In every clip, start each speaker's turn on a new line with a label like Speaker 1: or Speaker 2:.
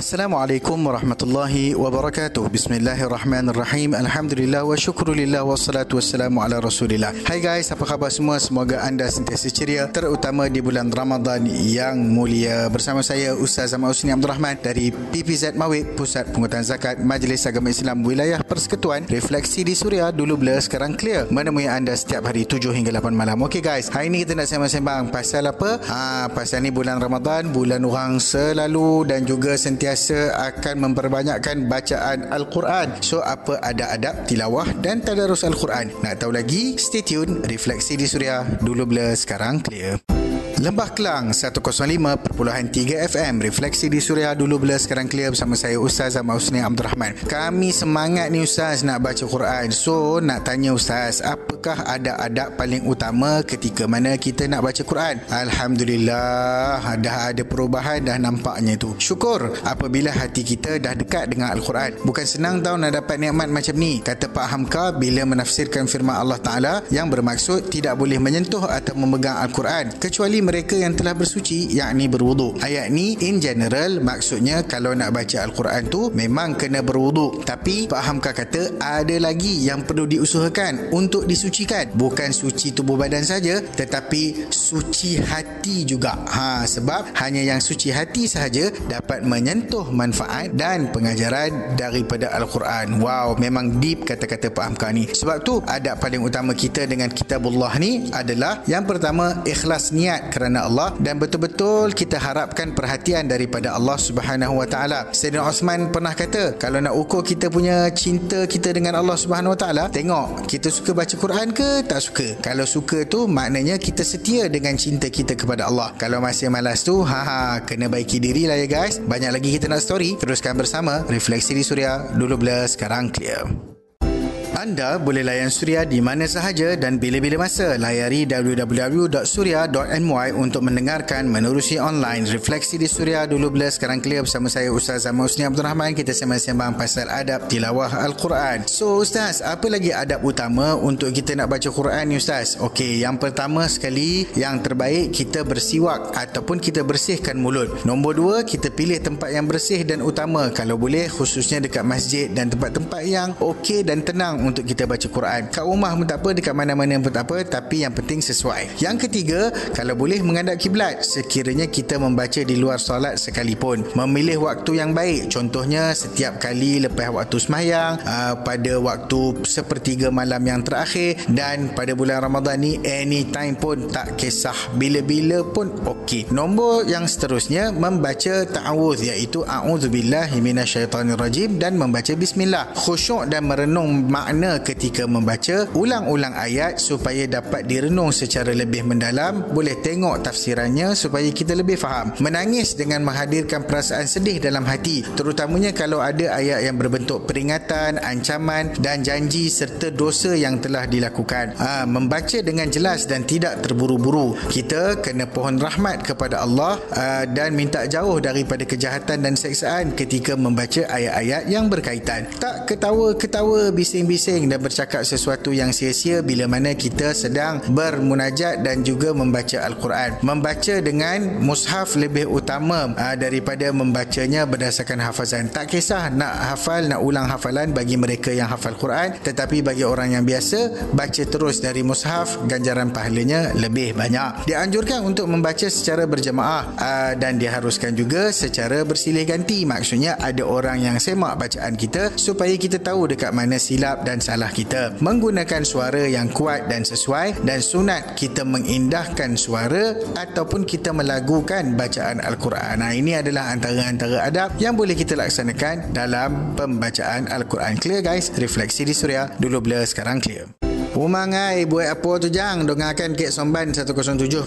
Speaker 1: Assalamualaikum warahmatullahi wabarakatuh. Bismillahirrahmanirrahim. Alhamdulillah wa syukrulillah wassalatu wassalamu ala Rasulillah. Hai guys, apa khabar semua? Semoga anda sentiasa ceria terutama di bulan Ramadan yang mulia. Bersama saya Ustaz Ahmad Usni Abdul Rahman dari PPZ Mawid, Pusat Pengutan Zakat Majlis Agama Islam Wilayah Persekutuan. Refleksi di Suria dulu blur sekarang clear. Menemui anda setiap hari 7 hingga 8 malam. Okey guys, hari ini kita nak sembang-sembang pasal apa? Ha, pasal ni bulan Ramadan, bulan orang selalu dan juga sentiasa sentiasa akan memperbanyakkan bacaan Al-Quran. So, apa ada adab tilawah dan tadarus Al-Quran? Nak tahu lagi? Stay tune. Refleksi di Suria. Dulu blur, sekarang clear. Lembah Kelang 105.3 FM Refleksi di Suria dulu bila sekarang clear bersama saya Ustaz Ahmad Husni Abdul Rahman Kami semangat ni Ustaz nak baca Quran. So nak tanya Ustaz Apakah ada adab paling utama ketika mana kita nak baca Quran? Alhamdulillah Dah ada perubahan dah nampaknya tu. Syukur apabila hati kita dah dekat dengan Al-Quran. Bukan senang tau nak dapat nikmat macam ni. Kata Pak Hamka bila menafsirkan firman Allah Ta'ala Yang bermaksud tidak boleh menyentuh atau memegang Al-Quran. Kecuali mereka yang telah bersuci yakni berwuduk. Ayat ni in general maksudnya kalau nak baca al-Quran tu memang kena berwuduk. Tapi Pak Hamka kata ada lagi yang perlu diusahakan untuk disucikan. Bukan suci tubuh badan saja tetapi suci hati juga. Ha sebab hanya yang suci hati sahaja dapat menyentuh manfaat dan pengajaran daripada al-Quran. Wow, memang deep kata-kata Pak Hamka ni. Sebab tu adab paling utama kita dengan kitabullah ni adalah yang pertama ikhlas niat kerana Allah dan betul-betul kita harapkan perhatian daripada Allah Subhanahu Wa Taala. Sayyidina Osman pernah kata, kalau nak ukur kita punya cinta kita dengan Allah Subhanahu Wa Taala, tengok kita suka baca Quran ke tak suka. Kalau suka tu maknanya kita setia dengan cinta kita kepada Allah. Kalau masih malas tu, ha ha kena baiki diri lah ya guys. Banyak lagi kita nak story. Teruskan bersama Refleksi di Suria. Dulu blur, sekarang clear. Anda boleh layan Suria di mana sahaja dan bila-bila masa. Layari www.suria.my untuk mendengarkan menerusi online. Refleksi di Suria dulu bila sekarang clear bersama saya Ustaz Ahmad Husni Abdul Rahman. Kita sembang-sembang pasal adab tilawah Al-Quran. So Ustaz, apa lagi adab utama untuk kita nak baca Quran ni Ustaz? Okey, yang pertama sekali, yang terbaik kita bersiwak ataupun kita bersihkan mulut. Nombor dua, kita pilih tempat yang bersih dan utama. Kalau boleh, khususnya dekat masjid dan tempat-tempat yang okey dan tenang untuk kita baca Quran. Kat rumah pun tak apa, dekat mana-mana pun tak apa, tapi yang penting sesuai. Yang ketiga, kalau boleh menghadap kiblat sekiranya kita membaca di luar solat sekalipun. Memilih waktu yang baik. Contohnya setiap kali lepas waktu semayang, uh, pada waktu sepertiga malam yang terakhir dan pada bulan Ramadan ni anytime pun tak kisah bila-bila pun okey. Nombor yang seterusnya membaca ta'awuz iaitu a'udzubillahi minasyaitonirrajim dan membaca bismillah. Khusyuk dan merenung makna makna ketika membaca ulang-ulang ayat supaya dapat direnung secara lebih mendalam. Boleh tengok tafsirannya supaya kita lebih faham. Menangis dengan menghadirkan perasaan sedih dalam hati terutamanya kalau ada ayat yang berbentuk peringatan ancaman dan janji serta dosa yang telah dilakukan. Ha, membaca dengan jelas dan tidak terburu-buru. Kita kena pohon rahmat kepada Allah ha, dan minta jauh daripada kejahatan dan seksaan ketika membaca ayat-ayat yang berkaitan. Tak ketawa-ketawa bising-bising bising dan bercakap sesuatu yang sia-sia bila mana kita sedang bermunajat dan juga membaca Al-Quran. Membaca dengan mushaf lebih utama aa, daripada membacanya berdasarkan hafazan. Tak kisah nak hafal, nak ulang hafalan bagi mereka yang hafal Quran tetapi bagi orang yang biasa baca terus dari mushaf ganjaran pahalanya lebih banyak. Dianjurkan untuk membaca secara berjemaah aa, dan diharuskan juga secara bersilih ganti. Maksudnya ada orang yang semak bacaan kita supaya kita tahu dekat mana silap dan salah kita. Menggunakan suara yang kuat dan sesuai dan sunat kita mengindahkan suara ataupun kita melagukan bacaan Al-Quran. Nah, ini adalah antara-antara adab yang boleh kita laksanakan dalam pembacaan Al-Quran. Clear guys? Refleksi di Suria. Dulu blur, sekarang clear. Umangai buat apa tu jang? Dengarkan Kek Somban 107.0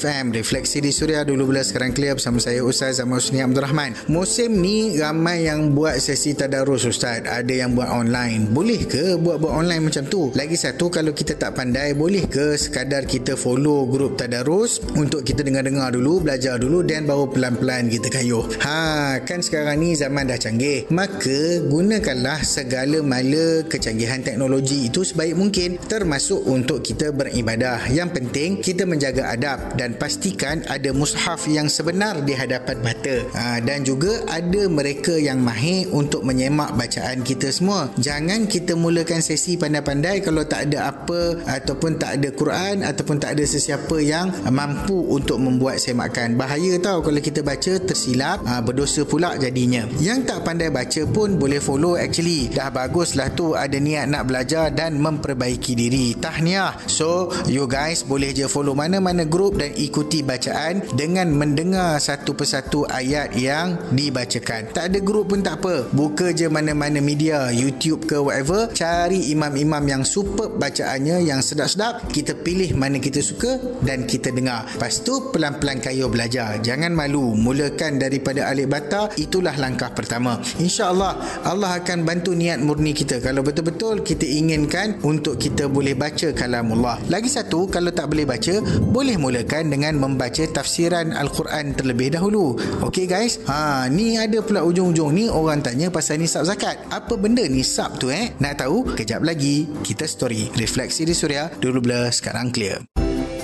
Speaker 1: FM Refleksi di Suria dulu bila sekarang clear bersama saya Ustaz Ahmad Husni Abdul Rahman. Musim ni ramai yang buat sesi tadarus Ustaz. Ada yang buat online. Boleh ke buat-buat online macam tu? Lagi satu kalau kita tak pandai Boleh ke sekadar kita follow grup tadarus Untuk kita dengar-dengar dulu Belajar dulu dan baru pelan-pelan kita kayuh? Ha kan sekarang ni zaman dah canggih. Maka gunakanlah segala mala kecanggihan teknologi itu sebaik mungkin mungkin termasuk untuk kita beribadah. Yang penting kita menjaga adab dan pastikan ada mushaf yang sebenar di hadapan mata. Ha, dan juga ada mereka yang mahir untuk menyemak bacaan kita semua. Jangan kita mulakan sesi pandai-pandai kalau tak ada apa ataupun tak ada Quran ataupun tak ada sesiapa yang mampu untuk membuat semakan. Bahaya tau kalau kita baca tersilap, ha, berdosa pula jadinya. Yang tak pandai baca pun boleh follow actually. Dah baguslah tu ada niat nak belajar dan memperbaiki diri. Tahniah. So, you guys boleh je follow mana-mana grup dan ikuti bacaan dengan mendengar satu persatu ayat yang dibacakan. Tak ada grup pun tak apa. Buka je mana-mana media, YouTube ke whatever, cari imam-imam yang superb bacaannya yang sedap-sedap, kita pilih mana kita suka dan kita dengar. Lepas tu pelan-pelan kayu belajar. Jangan malu. Mulakan daripada alif bata, itulah langkah pertama. InsyaAllah Allah akan bantu niat murni kita. Kalau betul-betul kita inginkan untuk kita boleh baca kalamullah. Lagi satu, kalau tak boleh baca, boleh mulakan dengan membaca tafsiran Al-Quran terlebih dahulu. Okey guys? Ha, ni ada pula ujung-ujung ni orang tanya pasal nisab zakat. Apa benda nisab tu eh? Nak tahu? Kejap lagi kita story. Refleksi di Suria dulu blur sekarang clear.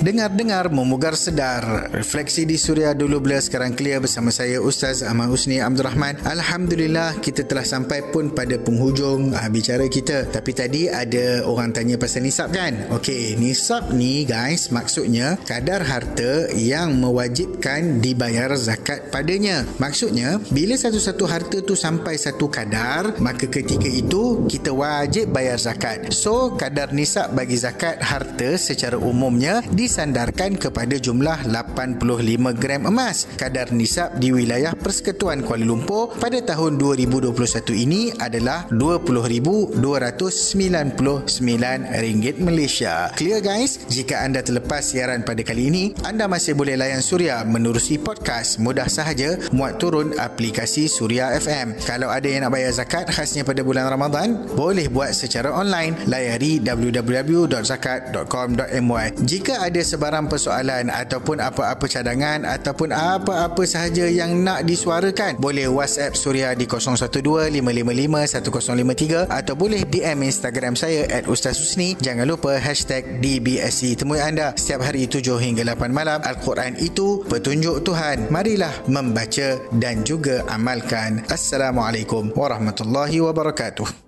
Speaker 1: Dengar-dengar memugar sedar. Refleksi di Suria dulu bila sekarang clear bersama saya Ustaz Ahmad Husni Abdul Rahman. Alhamdulillah kita telah sampai pun pada penghujung uh, bicara kita. Tapi tadi ada orang tanya pasal nisab kan? Okey, nisab ni guys maksudnya kadar harta yang mewajibkan dibayar zakat padanya. Maksudnya bila satu-satu harta tu sampai satu kadar, maka ketika itu kita wajib bayar zakat. So kadar nisab bagi zakat harta secara umumnya di disandarkan kepada jumlah 85 gram emas. Kadar nisab di wilayah Persekutuan Kuala Lumpur pada tahun 2021 ini adalah RM20,299 Malaysia. Clear guys? Jika anda terlepas siaran pada kali ini, anda masih boleh layan Suria menerusi podcast mudah sahaja muat turun aplikasi Suria FM. Kalau ada yang nak bayar zakat khasnya pada bulan Ramadan, boleh buat secara online layari www.zakat.com.my. Jika ada ada sebarang persoalan ataupun apa-apa cadangan ataupun apa-apa sahaja yang nak disuarakan boleh WhatsApp Suria di 0125551053 atau boleh DM Instagram saya at Ustaz Husni. Jangan lupa hashtag DBSC temui anda setiap hari 7 hingga 8 malam. Al-Quran itu petunjuk Tuhan. Marilah membaca dan juga amalkan. Assalamualaikum warahmatullahi wabarakatuh